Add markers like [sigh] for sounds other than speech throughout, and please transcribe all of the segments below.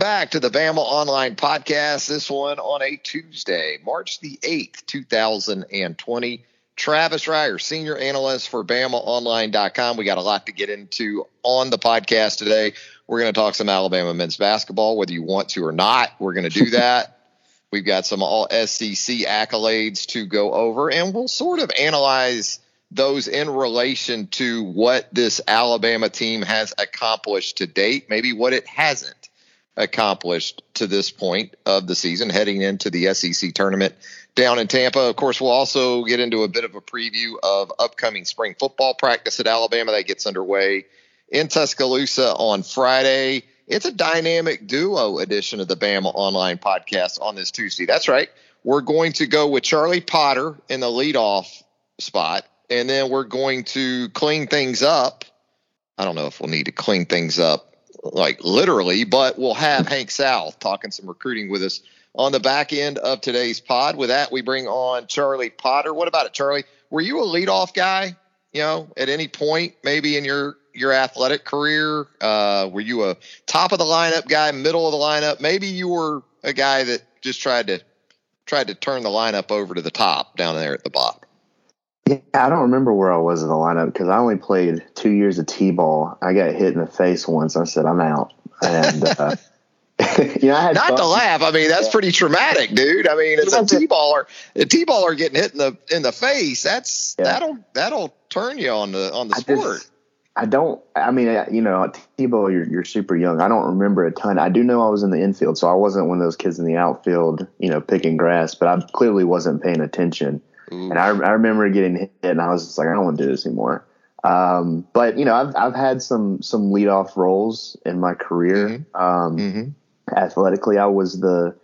Back to the Bama Online Podcast. This one on a Tuesday, March the 8th, 2020. Travis Reier, senior analyst for BamaOnline.com. We got a lot to get into on the podcast today. We're going to talk some Alabama men's basketball, whether you want to or not. We're going to do that. [laughs] We've got some all SEC accolades to go over, and we'll sort of analyze those in relation to what this Alabama team has accomplished to date, maybe what it hasn't accomplished to this point of the season, heading into the SEC tournament down in Tampa. Of course, we'll also get into a bit of a preview of upcoming spring football practice at Alabama that gets underway in Tuscaloosa on Friday. It's a dynamic duo edition of the Bama Online podcast on this Tuesday. That's right. We're going to go with Charlie Potter in the leadoff spot, and then we're going to clean things up. I don't know if we'll need to clean things up like literally, but we'll have Hank South talking some recruiting with us on the back end of today's pod. With that, we bring on Charlie Potter. What about it, Charlie? Were you a leadoff guy? You know, at any point, maybe in your your athletic career, uh, were you a top of the lineup guy, middle of the lineup? Maybe you were a guy that just tried to tried to turn the lineup over to the top down there at the bottom. Yeah, I don't remember where I was in the lineup because I only played two years of t-ball. I got hit in the face once. I said I'm out, and uh, [laughs] you know, I had not fun. to laugh. I mean, that's yeah. pretty traumatic, dude. I mean, as a t-baller, a t-baller getting hit in the in the face, that's yeah. that'll that'll turn you on the on the I sport. Just, I don't. I mean, you know, t-ball, you're you're super young. I don't remember a ton. I do know I was in the infield, so I wasn't one of those kids in the outfield, you know, picking grass. But I clearly wasn't paying attention and I, I remember getting hit, and I was just like, I don't want to do this anymore. Um, but you know, I've I've had some some leadoff roles in my career. Mm-hmm. Um, mm-hmm. Athletically, I was the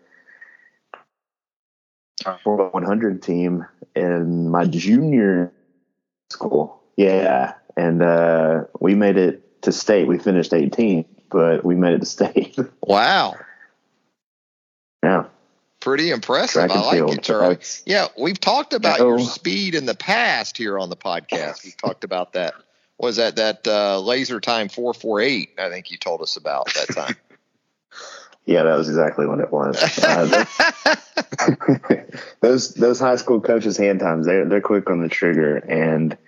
100 team in my junior school. Yeah, and uh, we made it to state. We finished 18, but we made it to state. [laughs] Wow. Yeah pretty impressive. I like field. it, Charlie. Yeah, we've talked about your speed in the past here on the podcast. We've talked about that. Was that that uh, laser time four four eight? I think you told us about that time. [laughs] yeah, that was exactly what it was. Uh, [laughs] those those high school coaches' hand times they're they're quick on the trigger, and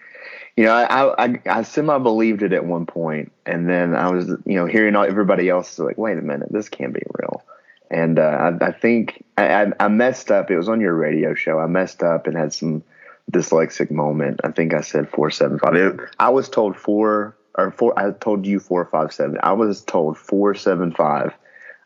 you know I I, I semi believed it at one point, and then I was you know hearing all, everybody else like, wait a minute, this can't be real. And uh, I, I, think I, I, messed up. It was on your radio show. I messed up and had some dyslexic moment. I think I said four seven five. It, I was told four or four. I told you four five seven. I was told four seven five.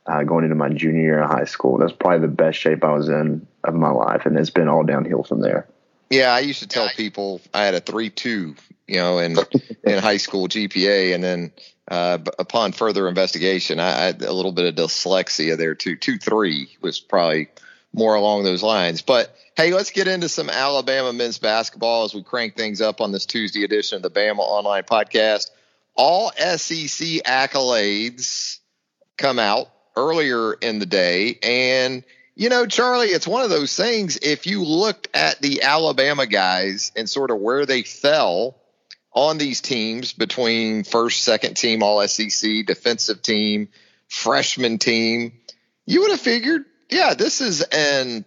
Uh, going into my junior year of high school. That's probably the best shape I was in of my life, and it's been all downhill from there. Yeah, I used to tell people I had a three two, you know, in [laughs] in high school GPA, and then uh, upon further investigation, I, I, had a little bit of dyslexia there too. Two three was probably more along those lines. But hey, let's get into some Alabama men's basketball as we crank things up on this Tuesday edition of the Bama Online Podcast. All SEC accolades come out earlier in the day, and you know, Charlie, it's one of those things. If you looked at the Alabama guys and sort of where they fell on these teams between first, second team All SEC, defensive team, freshman team, you would have figured, yeah, this is an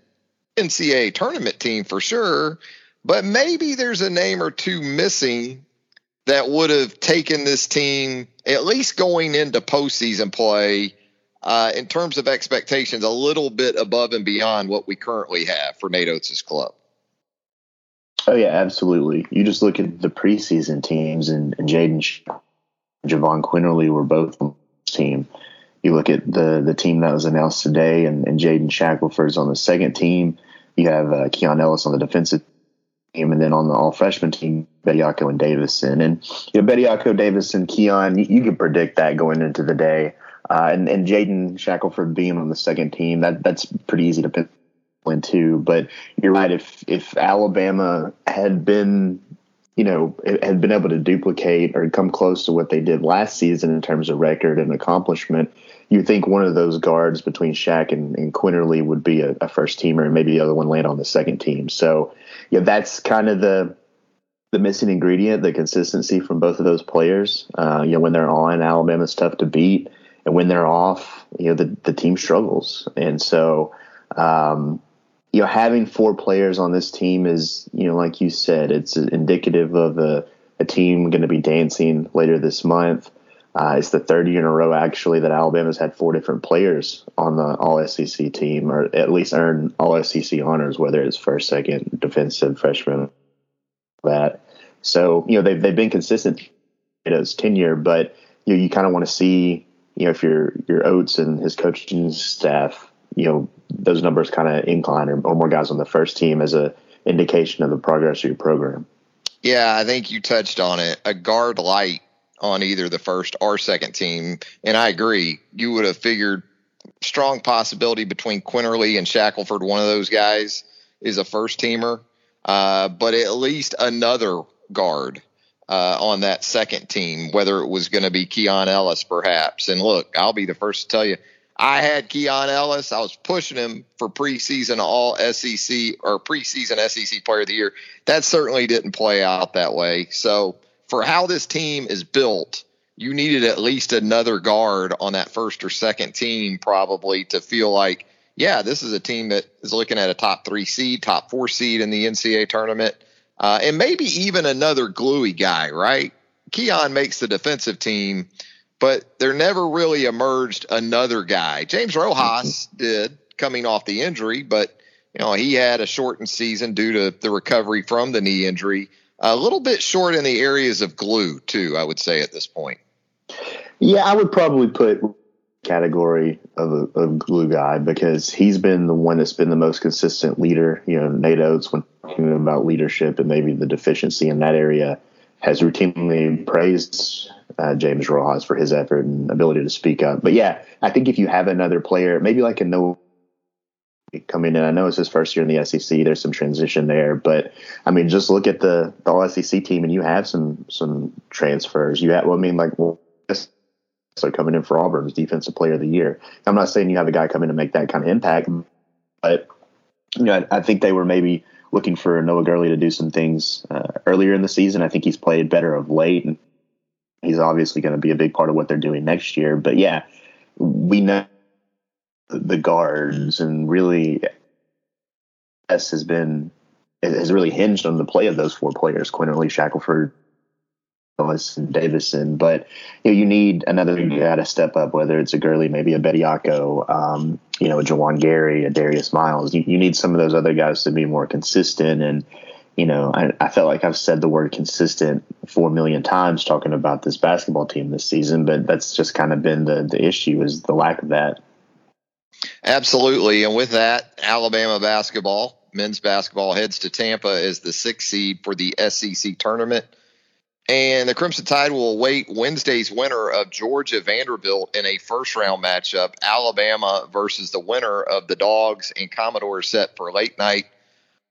NCAA tournament team for sure, but maybe there's a name or two missing that would have taken this team at least going into postseason play uh, in terms of expectations, a little bit above and beyond what we currently have for Nate Oats' club. Oh yeah, absolutely. You just look at the preseason teams, and, and Jaden, Jahvon Quinerly were both on the team. You look at the the team that was announced today, and, and Jaden Shackelford's on the second team. You have uh, Keon Ellis on the defensive team, and then on the all freshman team, Bediako and Davison. And you know, Bediako, Davison, Keon, you, you could predict that going into the day. Uh, and and Jaden Shackelford being on the second team, that that's pretty easy to pick into. But you're right. If if Alabama had been, you know, had been able to duplicate or come close to what they did last season in terms of record and accomplishment, you think one of those guards between Shaq and, and Quinerly would be a, a first teamer, and maybe the other one land on the second team. So, yeah, that's kind of the the missing ingredient, the consistency from both of those players. Uh, you know, when they're on, Alabama's tough to beat and when they're off, you know, the, the team struggles. And so, um, you know, having four players on this team is, you know, like you said, it's indicative of a, a team going to be dancing later this month. Uh, it's the third year in a row, actually, that Alabama's had four different players on the All SEC team, or at least earn All SEC honors, whether it's first, second, defensive, freshman, that. So, you know, they've, they've been consistent in his tenure, but you know, you kind of want to see you know, if you're your Oats and his coaching staff, you know, those numbers kind of incline or, or more guys on the first team as a indication of the progress of your program. Yeah, I think you touched on it. A guard light on either the first or second team, and I agree. You would have figured strong possibility between Quinerly and Shackelford. One of those guys is a first teamer, uh, but at least another guard uh, on that second team, whether it was going to be Keon Ellis, perhaps. And look, I'll be the first to tell you, I had Keon Ellis. I was pushing him for preseason All SEC or preseason SEC Player of the Year. That certainly didn't play out that way. So, for how this team is built, you needed at least another guard on that first or second team, probably, to feel like, yeah, this is a team that is looking at a top three seed, top four seed in the NCAA tournament uh, and maybe even another gluey guy, right? Keon makes the defensive team, but there never really emerged another guy. James Rojas did coming off the injury, but you know he had a shortened season due to the recovery from the knee injury. A little bit short in the areas of glue too, I would say at this point. Yeah, I would probably put category of a, of glue guy because he's been the one that's been the most consistent leader. You know, Nate Oats, when talking about leadership and maybe the deficiency in that area, has routinely praised uh, James Rojas for his effort and ability to speak up. But yeah, I think if you have another player, maybe like a no coming in, I know it's his first year in the SEC. There's some transition there, but I mean, just look at the, the All SEC team, and you have some some transfers. You have, well, I mean, like, well, so coming in for Auburn's defensive player of the year. I'm not saying you have a guy come in to make that kind of impact, but you know, I, I think they were maybe looking for Noah Gurley to do some things uh, earlier in the season. I think he's played better of late, and he's obviously going to be a big part of what they're doing next year. But yeah, we know the guards, and really, S has been has really hinged on the play of those four players: Quinerly, Shackelford, Ellis and Davison, but you, know, you need another guy to step up, whether it's a Gurley, maybe a Bediako, um, you know, a Juwan Gary, a Darius Miles. You, you, need some of those other guys to be more consistent. And, you know, I, I felt like I've said the word consistent four million times talking about this basketball team this season, but that's just kind of been the, the issue is the lack of that. Absolutely. And with that, Alabama basketball, men's basketball heads to Tampa as the sixth seed for the SEC tournament. And the Crimson Tide will await Wednesday's winner of Georgia Vanderbilt in a first round matchup. Alabama versus the winner of the Dogs and Commodores set for late night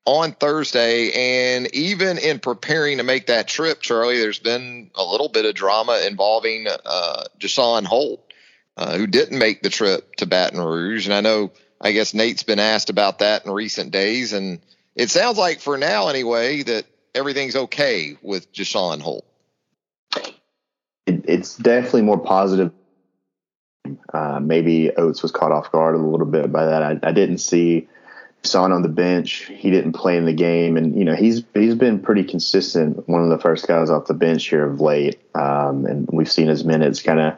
on Thursday. And even in preparing to make that trip, Charlie, there's been a little bit of drama involving uh, Jusaun Holt, uh, who didn't make the trip to Baton Rouge. And I know, I guess Nate's been asked about that in recent days. And it sounds like for now, anyway, that everything's okay with Jusaun Holt? It, it's definitely more positive. Uh, maybe Oats was caught off guard a little bit by that. I, I didn't see Son on the bench. He didn't play in the game, and you know he's he's been pretty consistent. One of the first guys off the bench here of late, um, and we've seen his minutes kind of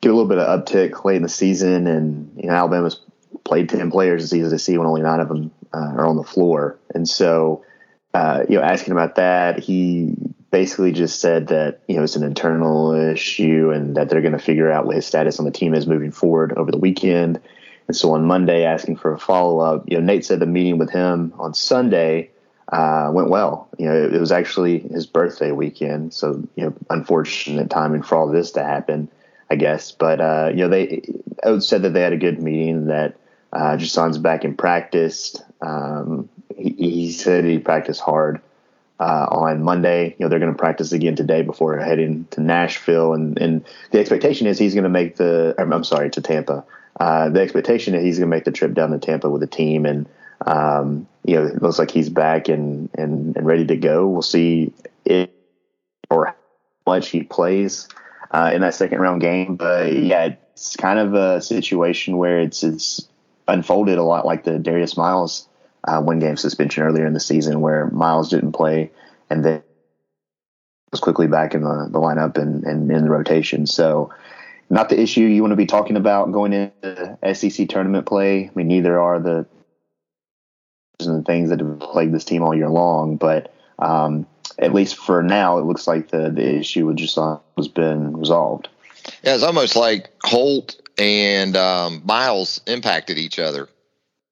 get a little bit of uptick late in the season, and you know Alabama's played ten players. It's easy to see when only nine of them uh, are on the floor, and so uh, you know asking about that, he basically just said that you know it's an internal issue and that they're going to figure out what his status on the team is moving forward over the weekend. And so on Monday, asking for a follow up, you know, Nate said the meeting with him on Sunday uh, went well. You know, it, it, was actually his birthday weekend, so you know, unfortunate timing for all this to happen, I guess. But uh, you know, they said that they had a good meeting. That uh, Jusaun's back in practice. Um, he, he said he practiced hard uh, on Monday. You know, they're going to practice again today before heading to Nashville, and and the expectation is he's going to make the. I'm sorry, to Tampa. Uh, the expectation is he's going to make the trip down to Tampa with the team, and um, you know, it looks like he's back and and and ready to go. We'll see if or how much he plays uh, in that second round game, but yeah, it's kind of a situation where it's it's unfolded a lot like the Darius Miles uh, one game suspension earlier in the season where Miles didn't play and then was quickly back in the, the lineup and, and in the rotation. So, not the issue you want to be talking about going into SEC tournament play. I mean, neither are the and things that have plagued this team all year long. But um, at least for now, it looks like the the issue with Jusaun has been resolved. Yeah, it's almost like Holt and um, Miles impacted each other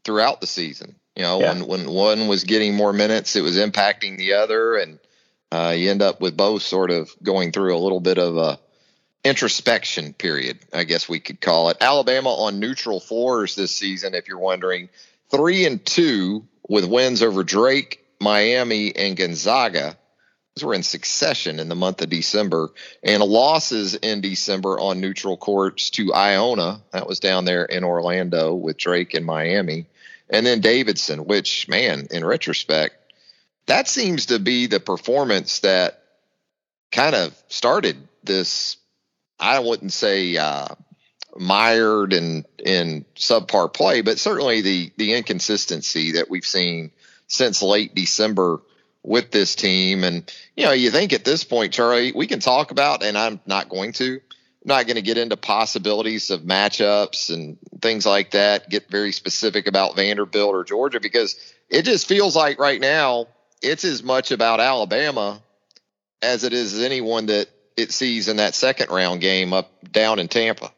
throughout the season. You know, yeah. when when one was getting more minutes, it was impacting the other, and uh, you end up with both sort of going through a little bit of a introspection period, I guess we could call it. Alabama on neutral floors this season, if you're wondering, three and two with wins over Drake, Miami, and Gonzaga. Those were in succession in the month of December, and losses in December on neutral courts to Iona. That was down there in Orlando with Drake and Miami and then Davidson, which, man, in retrospect, that seems to be the performance that kind of started this. I wouldn't say uh, mired in in subpar play, but certainly the the inconsistency that we've seen since late December with this team. And you know, you think at this point, Charlie, we can talk about, and I'm not going to not going to get into possibilities of matchups and things like that, get very specific about Vanderbilt or Georgia because it just feels like right now it's as much about Alabama as it is anyone that it sees in that second round game up down in Tampa.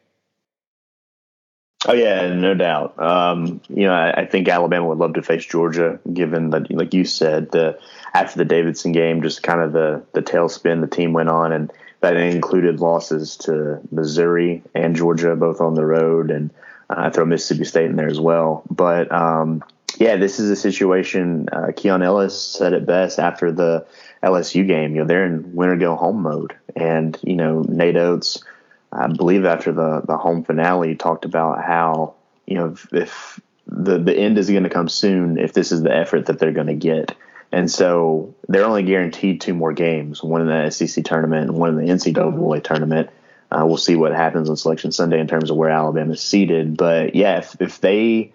Oh yeah, no doubt. Um, you know, I, I, think Alabama would love to face Georgia, given that, like you said, the after the Davidson game, just kind of the the tailspin the team went on, and that included losses to Missouri and Georgia, both on the road, and uh, I throw Mississippi State in there as well. But um, yeah, this is a situation. Uh, Keon Ellis said it best after the LSU game. You know, they're in winner go home mode, and you know Nate Oats, I believe after the the home finale, talked about how you know if, if the the end is going to come soon if this is the effort that they're going to get. And so they're only guaranteed two more games, one in the SEC tournament and one in the NCAA tournament. Uh, we'll see what happens on Selection Sunday in terms of where Alabama is seated. But yeah, if, if they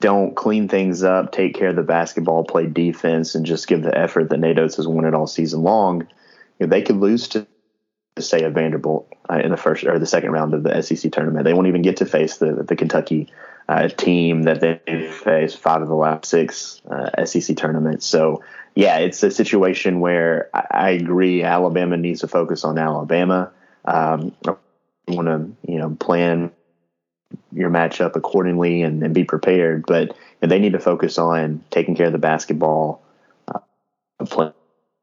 don't clean things up, take care of the basketball, play defense, and just give the effort that Oats has wanted all season long, you know, they could lose to say a Vanderbilt uh, in the first or the second round of the SEC tournament. They won't even get to face the the Kentucky uh, team that they faced five of the last six uh, SEC tournaments. So yeah, it's a situation where I, I agree. Alabama needs to focus on Alabama. Um, you want to you know plan your matchup accordingly and, and be prepared, but they need to focus on taking care of the basketball, uh,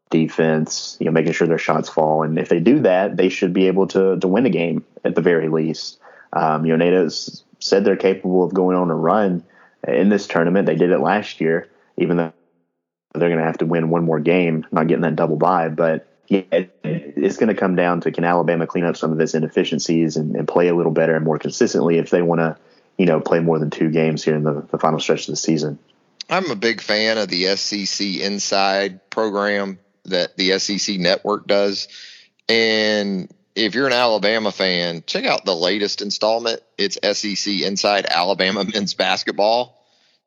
defense, you know, making sure their shots fall. And if they do that, they should be able to to win a game at the very least. Um, you know, Nate Oats said they're capable of going on a run in this tournament. They did it last year, even though they're going to have to win one more game, not getting that double bye. But yeah, it, it's going to come down to can Alabama clean up some of its inefficiencies and, and play a little better and more consistently if they want to, you know, play more than two games here in the, the final stretch of the season. I'm a big fan of the SEC Inside program that the SEC network does. And if you're an Alabama fan, check out the latest installment. It's SEC Inside Alabama [laughs] Men's Basketball.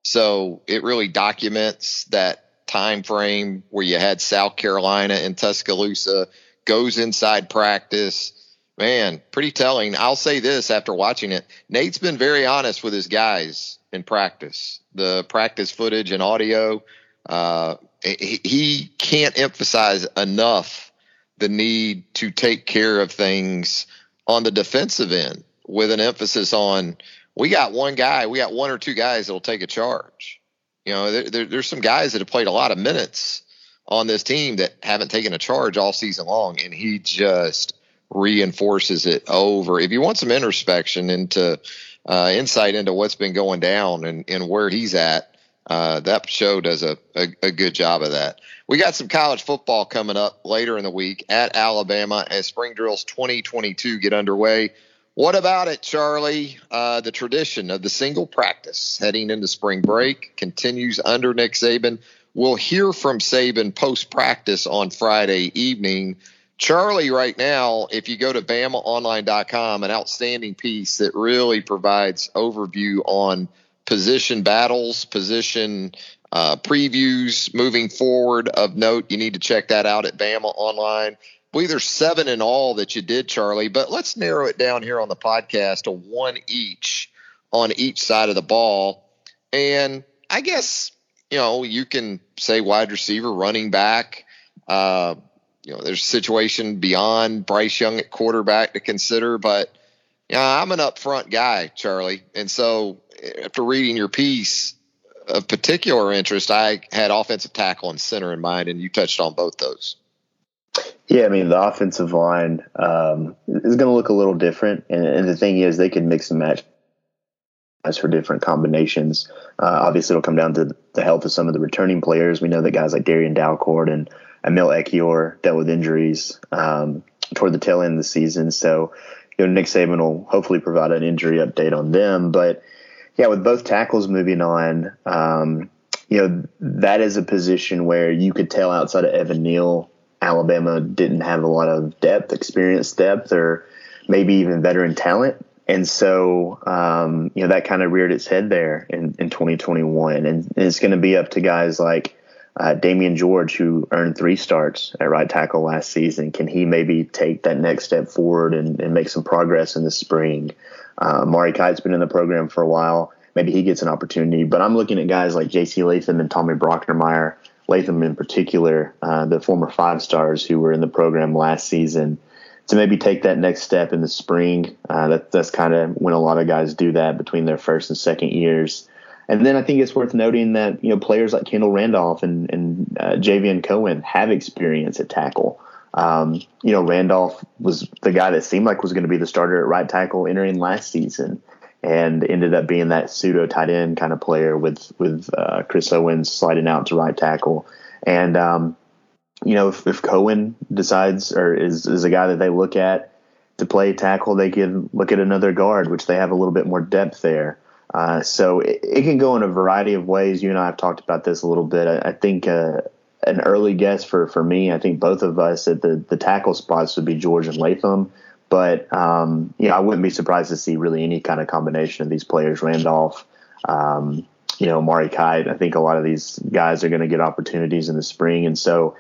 So it really documents that time frame where you had South Carolina and Tuscaloosa goes inside practice, man, pretty telling. I'll say this after watching it. Nate's been very honest with his guys in practice. The practice footage and audio, uh, he, can't emphasize enough the need to take care of things on the defensive end with an emphasis on we got one guy, we got one or two guys that'll take a charge. You know, there, there, there's some guys that have played a lot of minutes on this team that haven't taken a charge all season long, and he just reinforces it over. If you want some introspection into uh, insight into what's been going down and, and where he's at, uh, that show does a, a, a, good job of that. We got some college football coming up later in the week at Alabama as spring drills 2022 get underway. What about it, Charlie? Uh, the tradition of the single practice heading into spring break continues under Nick Saban. We'll hear from Saban post practice on Friday evening. Charlie, right now, if you go to BamaOnline.com, an outstanding piece that really provides overview on position battles, position uh, previews moving forward of note. You need to check that out at Bama Online. I believe there's seven in all that you did, Charlie, but let's narrow it down here on the podcast to one each on each side of the ball. And I guess, you know, you can say wide receiver, running back, uh, you know, there's a situation beyond Bryce Young at quarterback to consider, but yeah, you know, I'm an upfront guy, Charlie. And so after reading your piece of particular interest, I had offensive tackle and center in mind, and you touched on both those. Yeah, I mean the offensive line um, is going to look a little different, and, and, the thing is, they can mix and match as for different combinations. Uh, obviously, it'll come down to the health of some of the returning players. We know that guys like Darrian Dalcourt and Emil Ekiyor dealt with injuries um, toward the tail end of the season. So, you know, Nick Saban will hopefully provide an injury update on them. But yeah, with both tackles moving on, um, you know, that is a position where you could tell outside of Evan Neal, Alabama didn't have a lot of depth, experience depth, or maybe even veteran talent. And so, um, you know, that kind of reared its head there in, in 2021. And, it's going to be up to guys like uh, Damieon George, who earned three starts at right tackle last season, can he maybe take that next step forward and, and make some progress in the spring? Uh, Mari Kight's been in the program for a while. Maybe he gets an opportunity. But I'm looking at guys like J.C. Latham and Tommy Brockermeyer. Latham, in particular, uh, the former five stars who were in the program last season, to maybe take that next step in the spring. Uh, that, that's kind of when a lot of guys do that between their first and second years. And then I think it's worth noting that you know players like Kendall Randolph and and uh, Javion Cohen have experience at tackle. Um, you know, Randolph was the guy that seemed like was going to be the starter at right tackle entering last season, and ended up being that pseudo tight end kind of player with with uh, Chris Owens sliding out to right tackle. And um, you know, if, if Cohen decides or is is a guy that they look at to play tackle, they can look at another guard, which they have a little bit more depth there. Uh, so it, it, can go in a variety of ways. You and I have talked about this a little bit. I, I think uh, an early guess for, for me, I think both of us at the, the tackle spots would be George and Latham. But um, yeah, I wouldn't be surprised to see really any kind of combination of these players. Randolph, um, you know, Mari Kight. I think a lot of these guys are going to get opportunities in the spring, and so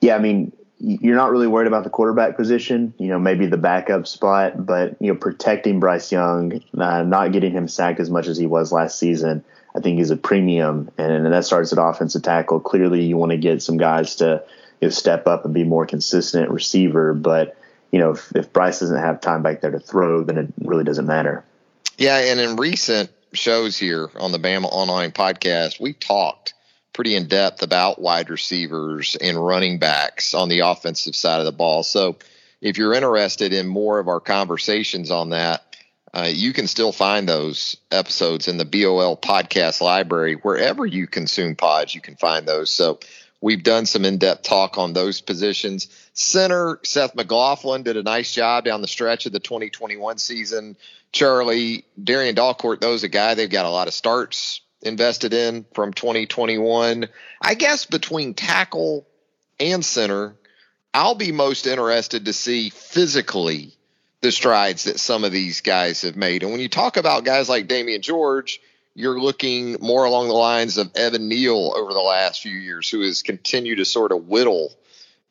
yeah, I mean, you're not really worried about the quarterback position, you know, maybe the backup spot, but you know, protecting Bryce Young, uh, not getting him sacked as much as he was last season, I think is a premium, and, and that starts at offensive tackle. Clearly, you want to get some guys to you know, step up and be more consistent receiver, but you know, if, if Bryce doesn't have time back there to throw, then it really doesn't matter. Yeah, and in recent shows here on the Bama Online podcast, we talked pretty in depth about wide receivers and running backs on the offensive side of the ball. So if you're interested in more of our conversations on that, uh, you can still find those episodes in the BOL podcast library. Wherever you consume pods, you can find those. So we've done some in depth talk on those positions. Center, Seth McLaughlin did a nice job down the stretch of the 2021 season. Charlie, Darrian Dalcourt, those a guy they've got a lot of starts invested in from 2021. I guess between tackle and center, I'll be most interested to see physically the strides that some of these guys have made. And when you talk about guys like Damieon George, you're looking more along the lines of Evan Neal over the last few years, who has continued to sort of whittle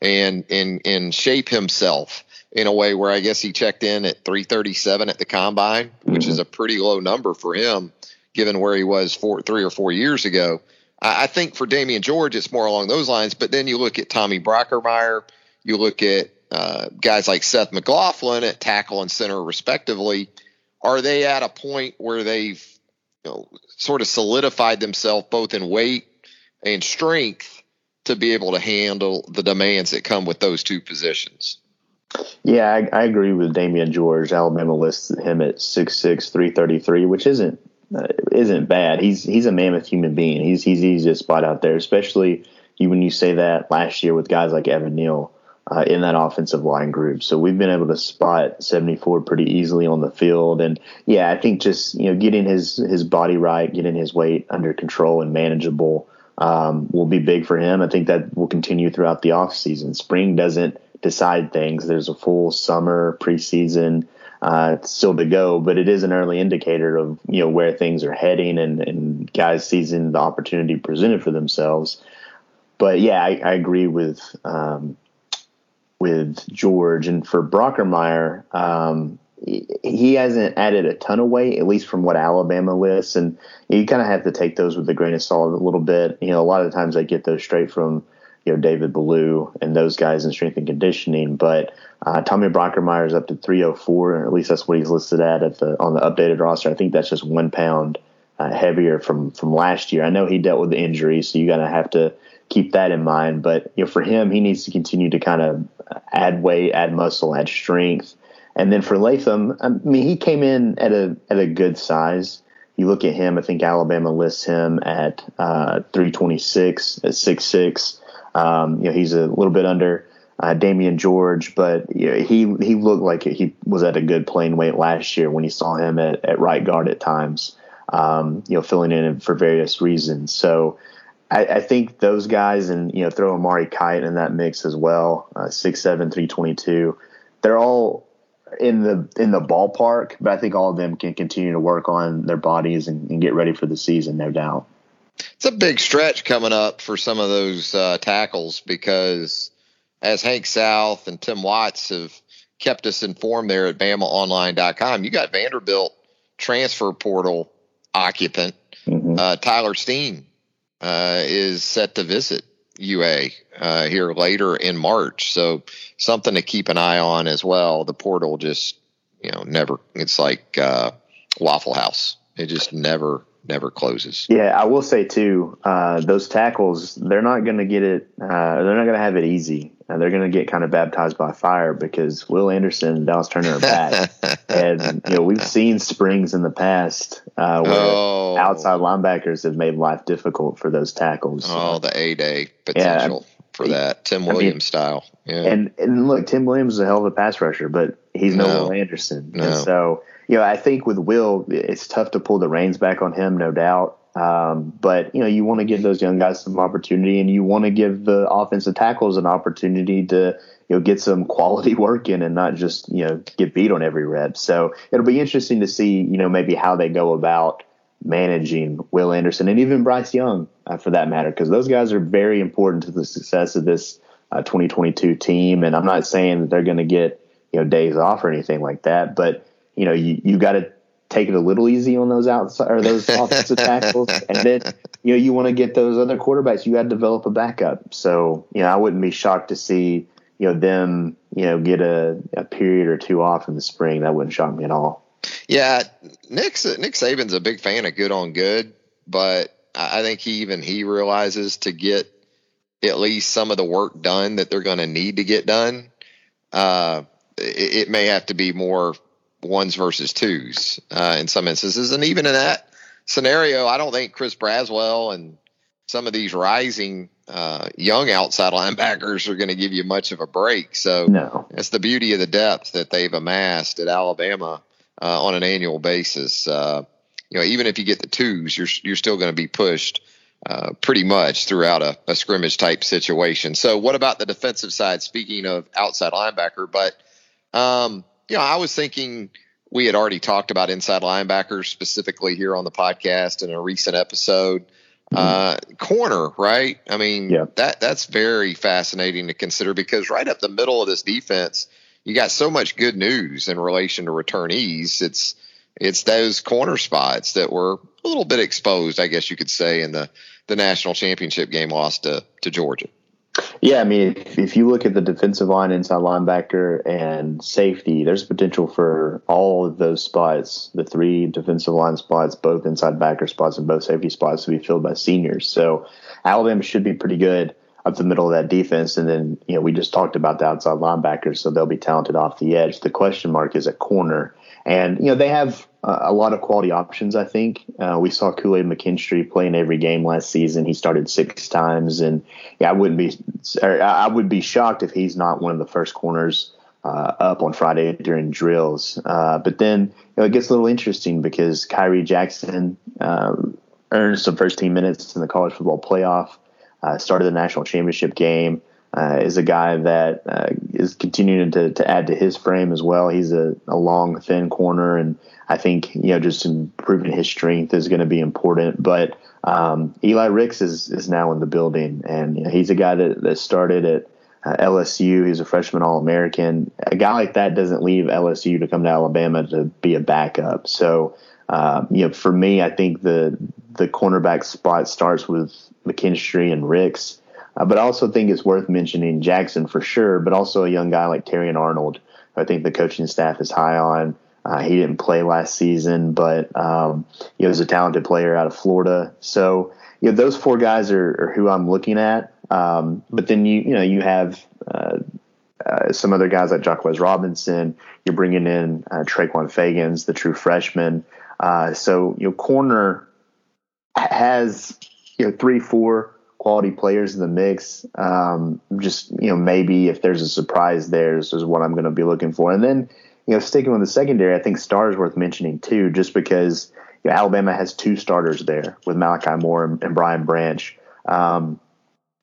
and and and shape himself in a way where I guess he checked in at 337 at the combine, which mm-hmm. is a pretty low number for him given where he was four, three or four years ago. I, I think for Damieon George, it's more along those lines. But then you look at Tommy Brockermeyer, you look at uh, guys like Seth McLaughlin at tackle and center, respectively. Are they at a point where they've you know, sort of solidified themselves both in weight and strength to be able to handle the demands that come with those two positions? Yeah, I, I agree with Damieon George. Alabama lists him at 6'6", 333, which isn't uh, isn't bad. He's he's a mammoth human being. He's he's easy to spot out there, especially you, when you say that last year with guys like Evan Neal uh, in that offensive line group. So we've been able to spot 74 pretty easily on the field. And yeah, I think just you know getting his his body right, getting his weight under control and manageable um, will be big for him. I think that will continue throughout the offseason. Spring doesn't decide things. There's a full summer preseason uh, still to go, but it is an early indicator of you know where things are heading and, and guys seizing the opportunity presented for themselves. But yeah, I, I agree with um, with George and for Brockermeyer, um, he hasn't added a ton of weight, at least from what Alabama lists, and you kind of have to take those with a grain of salt a little bit. You know, a lot of times I get those straight from you know David Ballou and those guys in strength and conditioning, but uh, Tommy Brockermeyer is up to 304, or at least that's what he's listed at, at the, on the updated roster. I think that's just one pound uh, heavier from from last year. I know he dealt with the injury, so you got to have to keep that in mind. But you know, for him, he needs to continue to kind of add weight, add muscle, add strength. And then for Latham, I mean, he came in at a at a good size. You look at him. I think Alabama lists him at uh, 326 at 6'6". Um, you know, he's a little bit under uh, Damieon George, but you know, he he looked like he was at a good playing weight last year when you saw him at, at right guard at times. Um, you know, filling in for various reasons. So I, I, think those guys, and you know, throw Amari Kight in that mix as well, uh, six seven three twenty two. They're all in the in the ballpark, but I think all of them can continue to work on their bodies and, and get ready for the season, no doubt. It's a big stretch coming up for some of those uh, tackles because as Hank South and Tim Watts have kept us informed there at BamaOnline.com, you got Vanderbilt transfer portal occupant mm-hmm. uh, Tyler Steen uh, is set to visit UA uh, here later in March. So something to keep an eye on as well. The portal just you know never. It's like uh, Waffle House. It just never never closes. Yeah, I will say too, uh, those tackles, they're not going to get it. Uh, they're not going to have it easy. Uh, they're going to get kind of baptized by fire because Will Anderson and Dallas Turner are back, [laughs] and you know we've seen springs in the past uh, where oh. outside linebackers have made life difficult for those tackles. Oh, the A day potential. Yeah, for that Tim Williams I mean, style. Yeah. And and look, Tim Williams is a hell of a pass rusher, but he's no, no Will Anderson. No. And so you know, I think with Will, it's tough to pull the reins back on him, no doubt. Um, but you know, you want to give those young guys some opportunity, and you want to give the offensive tackles an opportunity to you know get some quality [laughs] work in, and not just you know get beat on every rep. So it'll be interesting to see you know maybe how they go about managing Will Anderson and even Bryce Young uh, for that matter, because those guys are very important to the success of this uh, 2022 team. And I'm not saying that they're going to get you know days off or anything like that, but you know, you, you got to take it a little easy on those outside or those [laughs] offensive tackles. And then, you know, you want to get those other quarterbacks, you got to develop a backup. So, you know, I wouldn't be shocked to see, you know, them, you know, get a, a period or two off in the spring. That wouldn't shock me at all. Yeah. Nick, Nick Saban's a big fan of good on good, but I think he even he realizes to get at least some of the work done that they're going to need to get done. Uh, it, it may have to be more ones versus twos uh, in some instances. And even in that scenario, I don't think Chris Braswell and some of these rising uh, young outside linebackers are going to give you much of a break. So no. it's the beauty of the depth that they've amassed at Alabama uh, on an annual basis. Uh, you know, even if you get the twos, you're you're still going to be pushed uh, pretty much throughout a, a scrimmage type situation. So, what about the defensive side? Speaking of outside linebacker, but um, you know, I was thinking we had already talked about inside linebackers specifically here on the podcast in a recent episode. Uh, corner, right? I mean, yeah. that that's very fascinating to consider because right up the middle of this defense, you got so much good news in relation to returnees. It's it's those corner spots that were a little bit exposed, I guess you could say, in the the national championship game loss to to Georgia. Yeah, I mean, if, if, you look at the defensive line, inside linebacker, and safety, there's potential for all of those spots, the three defensive line spots, both inside backer spots, and both safety spots to be filled by seniors. So Alabama should be pretty good up the middle of that defense. And then, you know, we just talked about the outside linebackers, so they'll be talented off the edge. The question mark is at corner. And, you know, they have a lot of quality options, I think. Uh, we saw Kool Aid McKinstry play in every game last season. He started six times. And, yeah, I wouldn't be, I would be shocked if he's not one of the first corners uh, up on Friday during drills. Uh, but then, you know, it gets a little interesting because Khyree Jackson um, earned some first team minutes in the college football playoff, uh, started the national championship game uh, is a guy that uh, is continuing to, to add to his frame as well. He's a, a long, thin corner, and I think you know just improving his strength is going to be important. But um, Eli Ricks is is now in the building, and you know, he's a guy that, that started at uh, LSU. He's a freshman All American. A guy like that doesn't leave LSU to come to Alabama to be a backup. So. Uh, you know, for me, I think the the cornerback spot starts with McKinstry and Ricks. Uh, but I also think it's worth mentioning Jackson for sure, but also a young guy like Terrion Arnold. I think the coaching staff is high on. Uh, he didn't play last season, but um, he was a talented player out of Florida. So you know those four guys are, are who I'm looking at. Um, but then you you know you have uh, uh, some other guys like Jahquez Robinson. You're bringing in uh, Tre'Quon Fegans, the true freshman. Uh, so you know corner has you know three four quality players in the mix. Um, just you know, maybe if there's a surprise there's is what I'm going to be looking for. And then you know, sticking with the secondary, I think star is worth mentioning too, just because you know, Alabama has two starters there with Malachi Moore and, and Brian Branch. Um,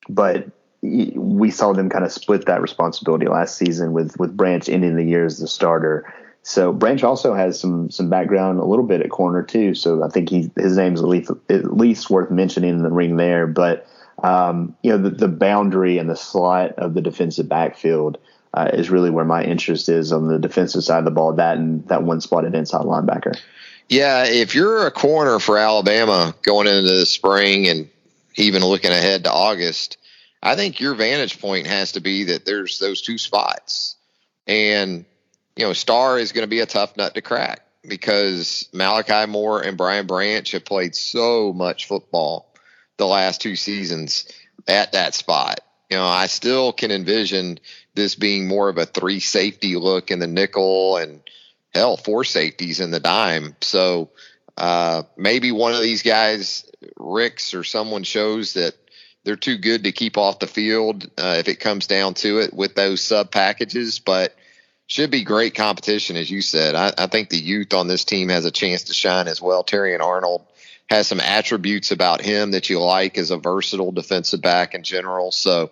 but we saw them kind of split that responsibility last season with with Branch ending the year as the starter. So Branch also has some some background a little bit at corner too. So I think he his name's at least at least worth mentioning in the ring there. But um, you know, the, the, boundary and the slot of the defensive backfield uh, is really where my interest is on the defensive side of the ball. That and that one spot at inside linebacker. Yeah, if you're a corner for Alabama going into the spring and even looking ahead to August, I think your vantage point has to be that there's those two spots. And, you know, Star is going to be a tough nut to crack because Malachi Moore and Brian Branch have played so much football the last two seasons at that spot. You know, I still can envision this being more of a three safety look in the nickel and hell, four safeties in the dime. So uh, maybe one of these guys, Ricks or someone, shows that they're too good to keep off the field uh, if it comes down to it with those sub packages. But should be great competition, as you said. I, I, think the youth on this team has a chance to shine as well. Terrion Arnold has some attributes about him that you like as a versatile defensive back in general. So,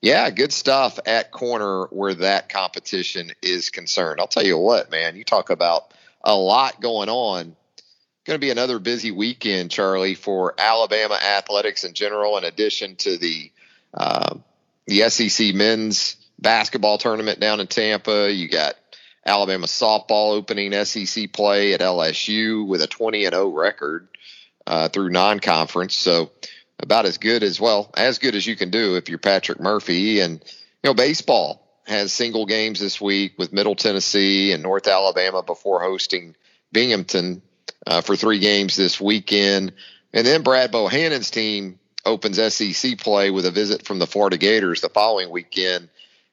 yeah, good stuff at corner where that competition is concerned. I'll tell you what, man, you talk about a lot going on. Going to be another busy weekend, Charlie, for Alabama athletics in general. In addition to the uh, the SEC men's basketball tournament down in Tampa, you got Alabama softball opening SEC play at LSU with a 20 and 0 record uh, through non-conference. So about as good as well as good as you can do if you're Patrick Murphy. And you know, baseball has single games this week with Middle Tennessee and North Alabama before hosting Binghamton uh, for three games this weekend. And then Brad Bohannon's team opens SEC play with a visit from the Florida Gators the following weekend.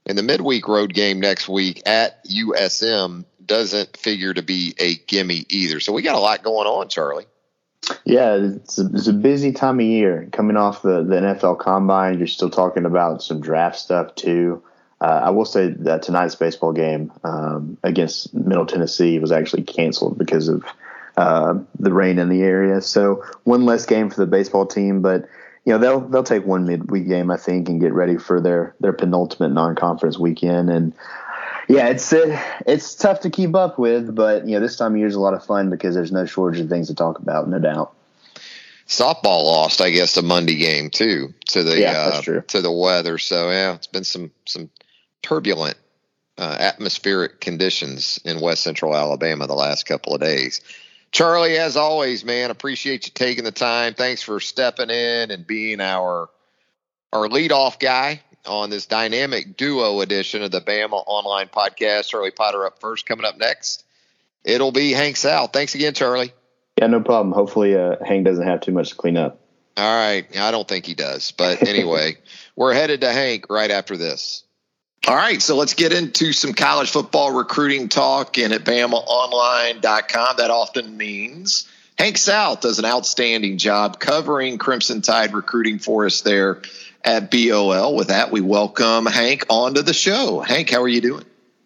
And the midweek road game next week at USM doesn't figure to be a gimme either. So we got a lot going on, Charlie. Yeah, it's a, it's a, busy time of year. Coming off the, the NFL Combine, you're still talking about some draft stuff too. Uh, I will say that tonight's baseball game um, against Middle Tennessee was actually canceled because of uh, the rain in the area. So one less game for the baseball team, but you know they'll they'll take one midweek game I think and get ready for their their penultimate non conference weekend. And yeah, it's uh, it's tough to keep up with, but you know this time of year is a lot of fun because there's no shortage of things to talk about, no doubt. Softball lost, I guess, the Monday game too to the yeah, uh, to the weather. So yeah, it's been some some turbulent uh, atmospheric conditions in West Central Alabama the last couple of days. Charlie, as always, man, appreciate you taking the time. Thanks for stepping in and being our our leadoff guy on this dynamic duo edition of the Bama Online Podcast. Charlie Potter up first, coming up next. It'll be Hank South. Thanks again, Charlie. Yeah, no problem. Hopefully, uh, Hank doesn't have too much to clean up. All right. I don't think he does. But anyway, [laughs] we're headed to Hank right after this. All right, so let's get into some college football recruiting talk. And at BamaOnline.com, that often means Hank South does an outstanding job covering Crimson Tide recruiting for us there at BOL. With that, we welcome Hank onto the show. Hank, how are you doing?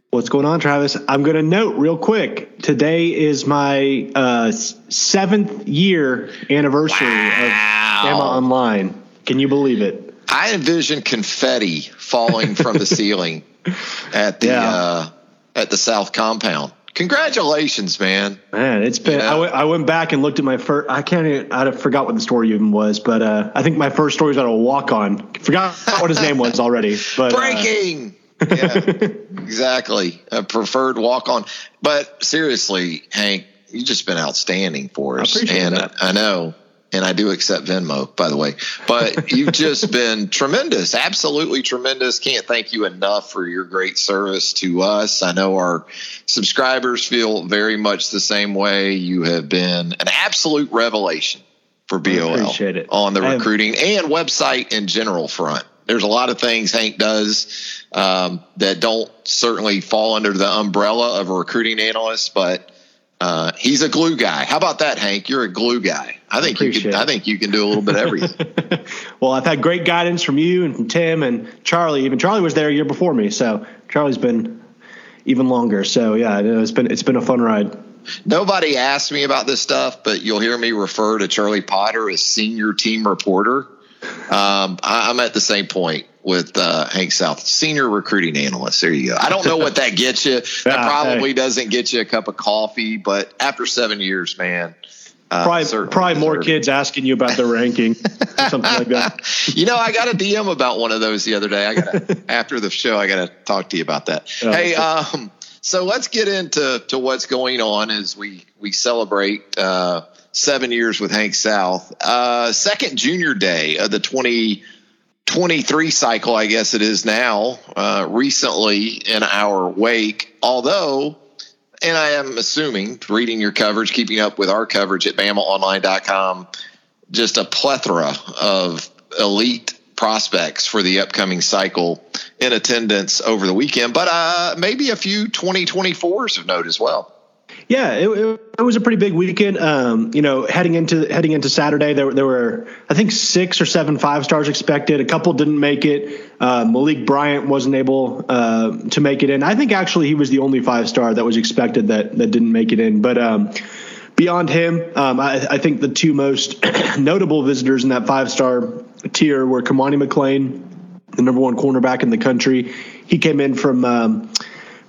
What's going on, Travis? I'm going to note real quick. Today is my uh, seventh year anniversary wow. of Bama Online. Can you believe it? I envision confetti falling from the [laughs] ceiling at the yeah. uh, at the South Compound. Congratulations, man! Man, it's been. Know? I, w- I went back and looked at my first. I can't. Even, I forgot what the story even was, but uh, I think my first story was on a walk on. Forgot what his name was already. But uh, breaking. Uh, yeah, [laughs] exactly. A preferred walk on. But seriously, Hank, you've just been outstanding for us, and that. I know and I do accept Venmo, by the way. But you've just [laughs] been tremendous, absolutely tremendous. Can't thank you enough for your great service to us. I know our subscribers feel very much the same way. You have been an absolute revelation for BOL on the recruiting and website in general front. There's a lot of things Hank does um, that don't certainly fall under the umbrella of a recruiting analyst, but uh, he's a glue guy. How about that, Hank? You're a glue guy. I think you can. It. I think you can do a little bit of everything. [laughs] well, I've had great guidance from you and from Tim and Charlie. Even Charlie was there a year before me, so Charlie's been even longer. So yeah, it's been it's been a fun ride. Nobody asked me about this stuff, but you'll hear me refer to Charlie Potter as senior team reporter. Um, I, I'm at the same point with uh, Hank South, senior recruiting analyst. There you go. I don't know what that gets you. [laughs] That yeah, probably hey. doesn't get you a cup of coffee, but after seven years, man. Uh, probably, probably more kids asking you about their ranking, something like that. [laughs] You know, I got a DM about one of those the other day. I got [laughs] after the show, I got to talk to you about that. Oh, hey, um, so let's get into to what's going on as we we celebrate uh, seven years with Hank South. Uh, second junior day of the twenty 23 cycle, I guess it is now, uh, recently in our wake. Although, and I am assuming, reading your coverage, keeping up with our coverage at BamaOnline.com, just a plethora of elite prospects for the upcoming cycle in attendance over the weekend, but uh, maybe a few 2024s of note as well. Yeah, it, it, it, was a pretty big weekend. Um, you know, heading into heading into Saturday, there, there were I think six or seven five stars expected. A couple didn't make it. Uh, Malik Bryant wasn't able uh, to make it in. I think actually he was the only five star that was expected that that didn't make it in. But um, beyond him, um, I, I, think the two most [clears throat] notable visitors in that five star tier were Cormani McClain, the number one cornerback in the country. He came in from um,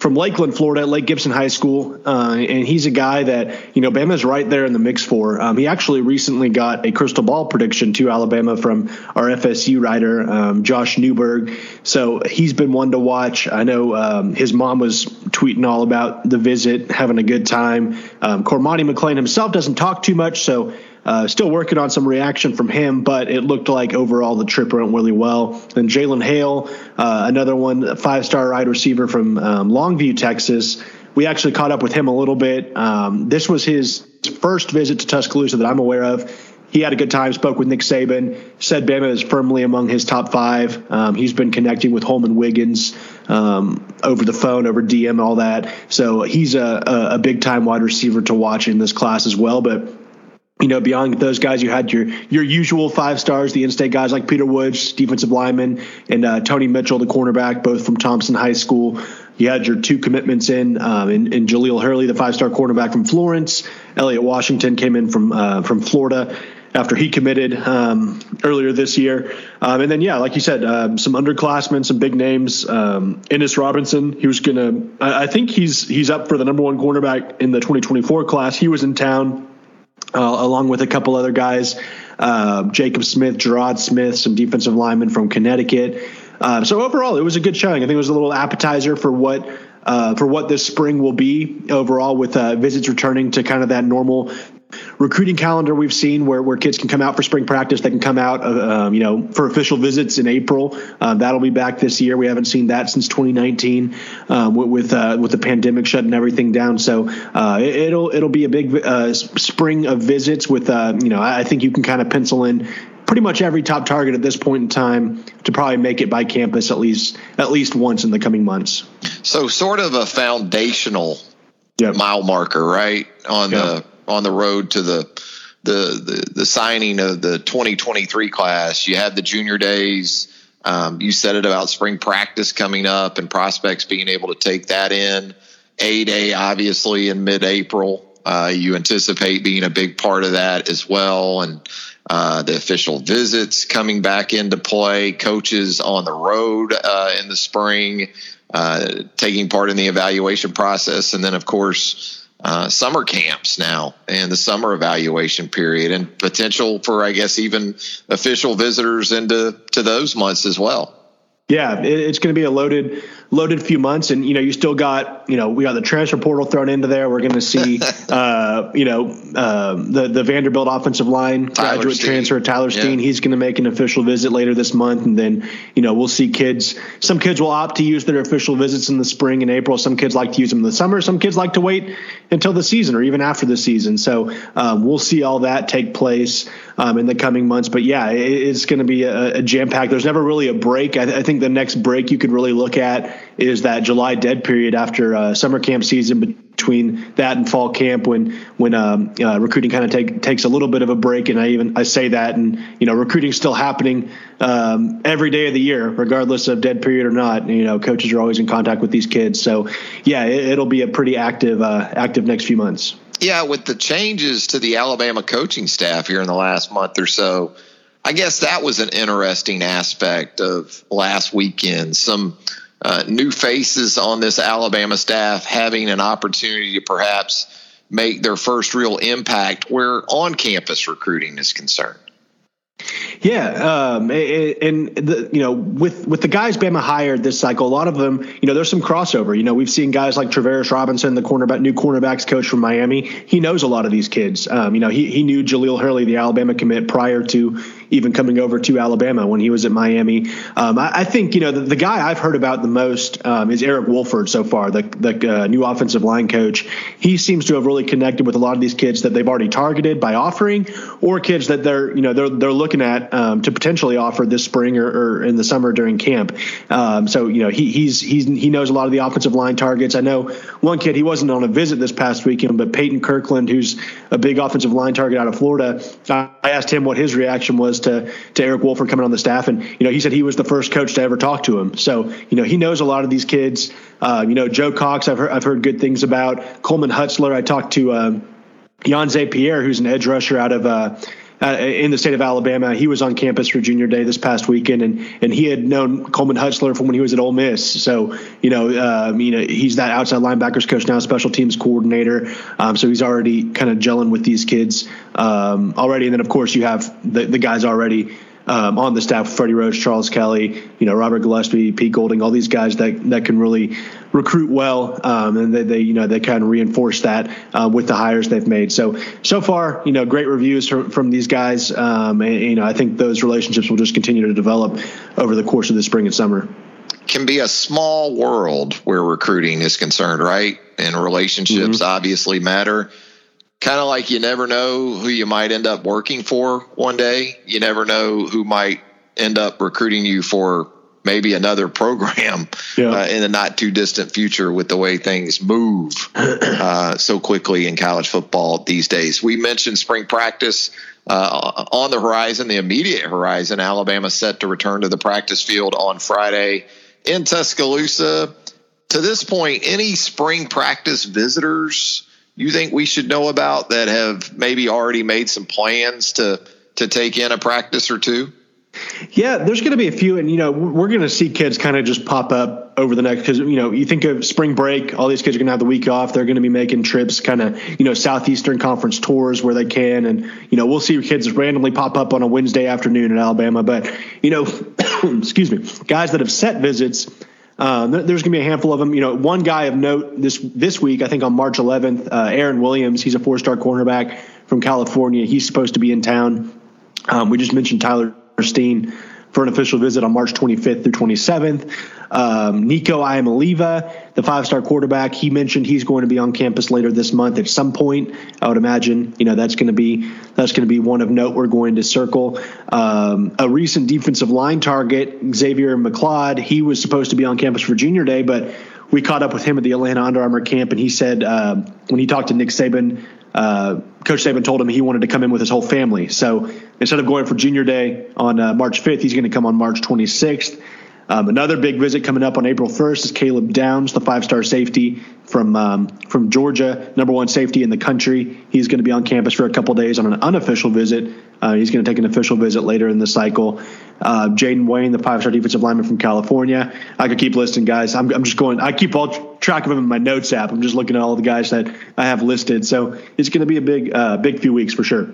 from Lakeland, Florida, Lake Gibson High School, uh, and he's a guy that you know Bama's right there in the mix for. Um, he actually recently got a crystal ball prediction to Alabama from our FSU writer um, Josh Newberg, so he's been one to watch. I know um, his mom was tweeting all about the visit, having a good time. Um, Cormani McClain himself doesn't talk too much, so uh, still working on some reaction from him, but it looked like overall the trip went really well. Then Jalen Hale, uh, another one, five star wide receiver from um, Longview, Texas. We actually caught up with him a little bit. Um, this was his first visit to Tuscaloosa that I'm aware of. He had a good time, spoke with Nick Saban, said Bama is firmly among his top five. Um, he's been connecting with Holmon Wiggins um, over the phone, over DM, all that. So he's a, a, a big time wide receiver to watch in this class as well. But you know, beyond those guys, you had your your usual five stars, the in-state guys like Peter Woods, defensive lineman, and uh, Tony Mitchell, the cornerback, both from Thompson High School. You had your two commitments in, um, in, in Jahlil Hurley, the five-star cornerback from Florence. Elliot Washington came in from uh, from Florida after he committed um, earlier this year. Um, and then, yeah, like you said, um, some underclassmen, some big names. Um, Ellis Robinson, he was going to, I think he's he's up for the number one cornerback in the 2024 class. He was in town uh, along with a couple other guys, uh, Jacob Smith, Gerard Smith, some defensive linemen from Connecticut. Uh, so overall, it was a good showing. I think it was a little appetizer for what uh, for what this spring will be overall, with uh, visits returning to kind of that normal recruiting calendar we've seen where, where kids can come out for spring practice. They can come out, uh, um, you know, for official visits in April. Uh, that'll be back this year. We haven't seen that since 2019 um, with with, uh, with, the pandemic shutting everything down. So uh, it, will it'll be a big uh, spring of visits. With uh, you know, I think you can kind of pencil in pretty much every top target at this point in time to probably make it by campus at least at least once in the coming months. So sort of a foundational yep. mile marker, right? On yep. the on the road to the, the the the signing of the 2023 class. You had the junior days. Um, you said it about spring practice coming up and prospects being able to take that in. A day, obviously, in mid April. Uh, you anticipate being a big part of that as well. And uh, the official visits coming back into play, coaches on the road uh, in the spring, uh, taking part in the evaluation process. And then, of course, uh, summer camps now and the summer evaluation period and potential for, I guess, even official visitors into to those months as well. Yeah, it's going to be a loaded loaded few months, and you know you still got you know we got the transfer portal thrown into there. We're going to see [laughs] uh, you know uh, the the Vanderbilt offensive line Tyler graduate Steen. transfer Tyler Steen. Yeah. He's going to make an official visit later this month, and then you know we'll see kids. Some kids will opt to use their official visits in the spring and April. Some kids like to use them in the summer. Some kids like to wait until the season or even after the season. So um, we'll see all that take place um, in the coming months. But yeah, it, it's going to be a, a jam pack. There's never really a break. I, I think the next break you could really look at is that July dead period after uh, summer camp season between that and fall camp when when um, uh, recruiting kind of take, takes a little bit of a break and I even I say that and you know recruiting's still happening um, every day of the year regardless of dead period or not you know coaches are always in contact with these kids so yeah it, will be a pretty active uh, active next few months yeah with the changes to the Alabama coaching staff here in the last month or so I guess that was an interesting aspect of last weekend some uh, new faces on this Alabama staff having an opportunity to perhaps make their first real impact where on campus recruiting is concerned. Yeah, um, and the, you know, with with the guys Bama hired this cycle, a lot of them, you know, there's some crossover. You know, we've seen guys like Travaris Robinson, the cornerback, new cornerbacks coach from Miami. He knows a lot of these kids. Um, you know, he he knew Jahlil Hurley, the Alabama commit, prior to even coming over to Alabama when he was at Miami. Um, I, I, think you know the, the, guy I've heard about the most um, is Eric Wolford so far, the the uh, new offensive line coach. He seems to have really connected with a lot of these kids that they've already targeted by offering, or kids that they're you know they're they're looking at um, to potentially offer this spring or, or, in the summer during camp. Um, so you know he he's he's he knows a lot of the offensive line targets. I know one kid he wasn't on a visit this past weekend, but Peyton Kirkland, who's a big offensive line target out of Florida, I asked him what his reaction was to to Eric Wolford coming on the staff, and you know he said he was the first coach to ever talk to him. So you know he knows a lot of these kids. Uh, you know Joe Cox, I've heard I've heard good things about Coleman Hutzler. I talked to um, Jan Pierre, who's an edge rusher out of. Uh, uh, in the state of Alabama. He was on campus for junior day this past weekend, and and he had known Coleman Hutzler from when he was at Ole Miss. So you know, um, you know, he's that outside linebackers coach now, special teams coordinator. Um, so he's already kind of gelling with these kids um, already. And then of course you have the the guys already um, on the staff, Freddie Roach, Charles Kelly, you know, Robert Gillespie, Pete Golding, all these guys that, that can really recruit well. Um, and they, they, you know, they kind of reinforce that uh, with the hires they've made. So, so far, you know, great reviews from, from these guys. Um, and, you know, I think those relationships will just continue to develop over the course of the spring and summer. Can be a small world where recruiting is concerned, right? And relationships mm-hmm. obviously matter kind of like you never know who you might end up working for one day. You never know who might end up recruiting you for maybe another program [laughs] yeah. uh, in the not too distant future with the way things move [clears throat] uh, so quickly in college football these days. We mentioned spring practice uh, on the horizon, the immediate horizon. Alabama set to return to the practice field on Friday in Tuscaloosa. To this point, any spring practice visitors you think we should know about that have maybe already made some plans to to take in a practice or two? Yeah, there's going to be a few, and you know, we're going to see kids kind of just pop up over the next because you know you think of spring break, all these kids are going to have the week off. They're going to be making trips, kind of you know southeastern conference tours where they can, and you know we'll see kids randomly pop up on a Wednesday afternoon in Alabama. But you know, [coughs] excuse me, guys that have set visits Um, there's going to be a handful of them. You know, one guy of note this this week, I think on March 11th, uh, Aaron Williams. He's a four-star cornerback from California. He's supposed to be in town. Um, we just mentioned Tyler Steen for an official visit on March 25th through 27th. Um, Nico Iamaleava, the five-star quarterback, he mentioned he's going to be on campus later this month at some point. I would imagine, you know, that's going to be that's going to be one of note we're going to circle. Um, a recent defensive line target, Xavier McLeod, he was supposed to be on campus for Junior Day, but we caught up with him at the Atlanta Under Armour camp, and he said uh, when he talked to Nick Saban uh, Coach Saban told him he wanted to come in with his whole family. So instead of going for Junior Day on uh, March 5th, he's going to come on March 26th. Um, another big visit coming up on April 1st is Caleb Downs, the five-star safety from um, from Georgia, number one safety in the country. He's going to be on campus for a couple days on an unofficial visit. Uh, he's going to take an official visit later in the cycle. Uh, Jaden Wayne, the five-star defensive lineman from California. I could keep listing guys. I'm, I'm just going. I keep all track of them in my notes app. I'm just looking at all the guys that I have listed. So it's going to be a big, uh, big few weeks for sure.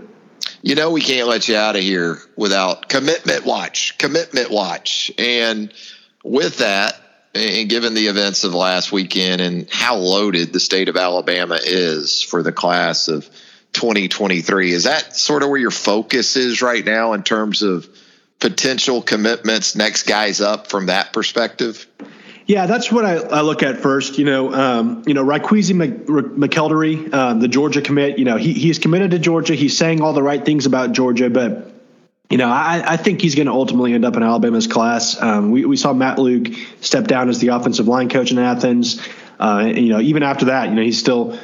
You know, we can't let you out of here without commitment watch, commitment watch. And with that, and given the events of last weekend and how loaded the state of Alabama is for the class of 2023, is that sort of where your focus is right now in terms of potential commitments, next guys up from that perspective? Yeah, that's what I, I, look at first. You know, um, you know, Ryqueze McElderry, um, the Georgia commit. You know, he he's committed to Georgia. He's saying all the right things about Georgia, but you know, I, I think he's going to ultimately end up in Alabama's class. Um, we we saw Matt Luke step down as the offensive line coach in Athens. Uh, and, you know, even after that, you know, he's still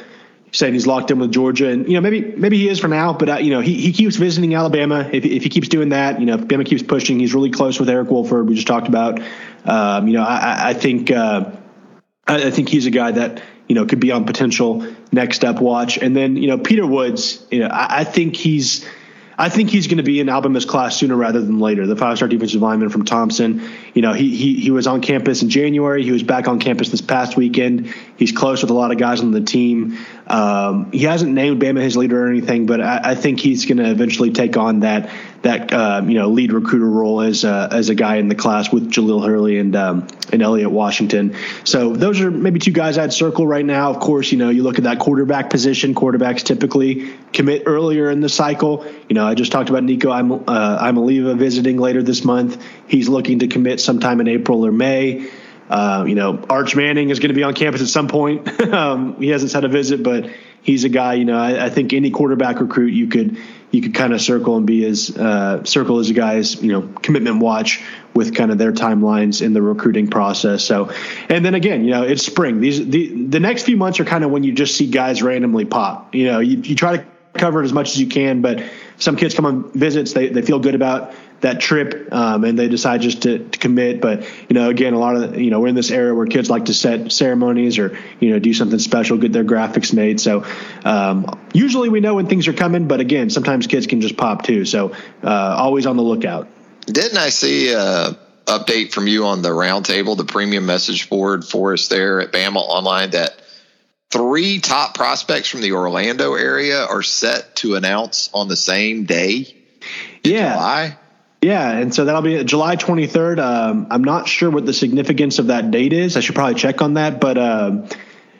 saying he's locked in with Georgia, and you know maybe maybe he is for now, but uh, you know he, he keeps visiting Alabama. If, if he keeps doing that, you know if Bama keeps pushing, he's really close with Eric Wolford. We just talked about. Um, you know I, I think uh, I, think he's a guy that you know could be on potential next up watch, and then you know Peter Woods. You know I, I think he's I think he's going to be in Alabama's class sooner rather than later. The five-star defensive lineman from Thompson. You know, he he he was on campus in January. He was back on campus this past weekend. He's close with a lot of guys on the team. Um, he hasn't named Bama his leader or anything, but I, I think he's going to eventually take on that that uh, you know lead recruiter role as a, as a guy in the class with Jahlil Hurley and um, and Elliot Washington. So those are maybe two guys I'd circle right now. Of course, you know you look at that quarterback position. Quarterbacks typically commit earlier in the cycle. You know I just talked about Nico I'm uh, Iamaleava visiting later this month. He's looking to commit sometime in April or May. Uh, you know, Arch Manning is going to be on campus at some point. [laughs] um, he hasn't had a visit, but he's a guy. You know, I, I think any quarterback recruit you could you could kind of circle and be as uh, circle as a guy's you know commitment watch with kind of their timelines in the recruiting process. So, and then again, you know, it's spring. These the the next few months are kind of when you just see guys randomly pop. You know, you, you try to cover it as much as you can, but some kids come on visits, they they feel good about that trip um, and they decide just to, to, commit. But you know, again, a lot of you know we're in this era where kids like to set ceremonies or you know do something special, get their graphics made. So um, usually we know when things are coming, but again, sometimes kids can just pop too. So uh, always on the lookout. Didn't I see a update from you on the roundtable, the premium message board for us there at Bama Online that? Three top prospects from the Orlando area are set to announce on the same day. yeah. July. Yeah, and so that'll be July 23rd. Um, I'm not sure what the significance of that date is. I should probably check on that. But uh,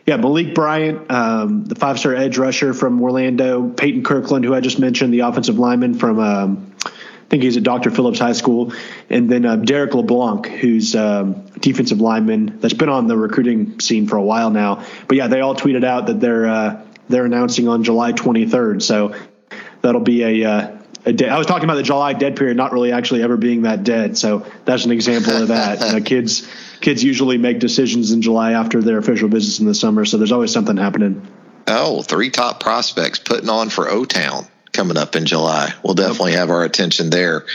yeah, Malik Bryant, um, the five star edge rusher from Orlando, Peyton Kirkland, who I just mentioned, the offensive lineman from, um, I think he's at Dr. Phillips High School, and then uh, Derek LeBlanc, who's um, defensive lineman that's been on the recruiting scene for a while now. But yeah, they all tweeted out that they're uh, they're announcing on July 23rd. So that'll be a uh, I was talking about the July dead period not really actually ever being that dead. So that's an example of that. you know, kids kids usually make decisions in July after their official visits in the summer. So there's always something happening. Oh, three top prospects putting on for O Town coming up in July. We'll definitely have our attention there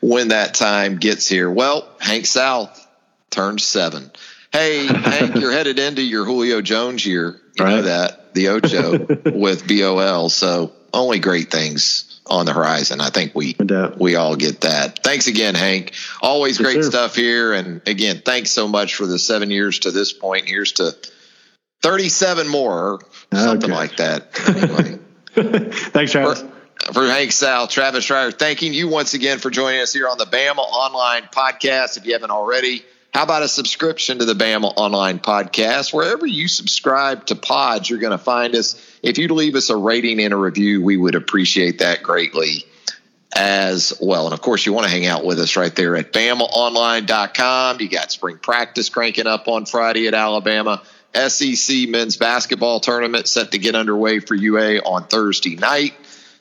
when that time gets here. Well, Hank South turned seven. Hey, Hank, you're headed into your Julio Jones year. You right. know that the Ocho [laughs] with BOL. So only great things on the horizon. I think we we all get that. Thanks again, Hank. Always yes, great sir. stuff here. And again, thanks so much for the seven years to this point. Here's to thirty-seven more, something okay. like that. [laughs] Anyway. thanks, Travis. For, for Hank South, Travis Reier, thanking you once again for joining us here on the Bama Online Podcast. If you haven't already, How about a subscription to the Bama Online Podcast? Wherever you subscribe to pods, you're going to find us. If you'd leave us a rating and a review, we would appreciate that greatly as well. And of course, you want to hang out with us right there at BamaOnline.com. You got spring practice cranking up on Friday at Alabama. SEC men's basketball tournament set to get underway for UA on Thursday night.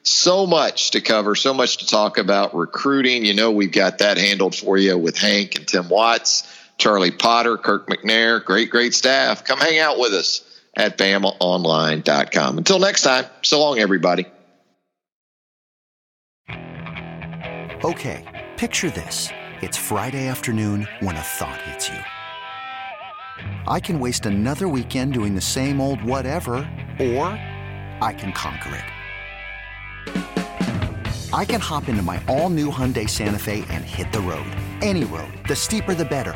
So much to cover, so much to talk about recruiting. You know, we've got that handled for you with Hank and Tim Watts. Charlie Potter, Kirk McNair, great, great staff. Come hang out with us at BamaOnline.com. Until next time, so long, everybody. Okay, picture this. It's Friday afternoon when a thought hits you. I can waste another weekend doing the same old whatever, or I can conquer it. I can hop into my all new Hyundai Santa Fe and hit the road. Any road. The steeper, the better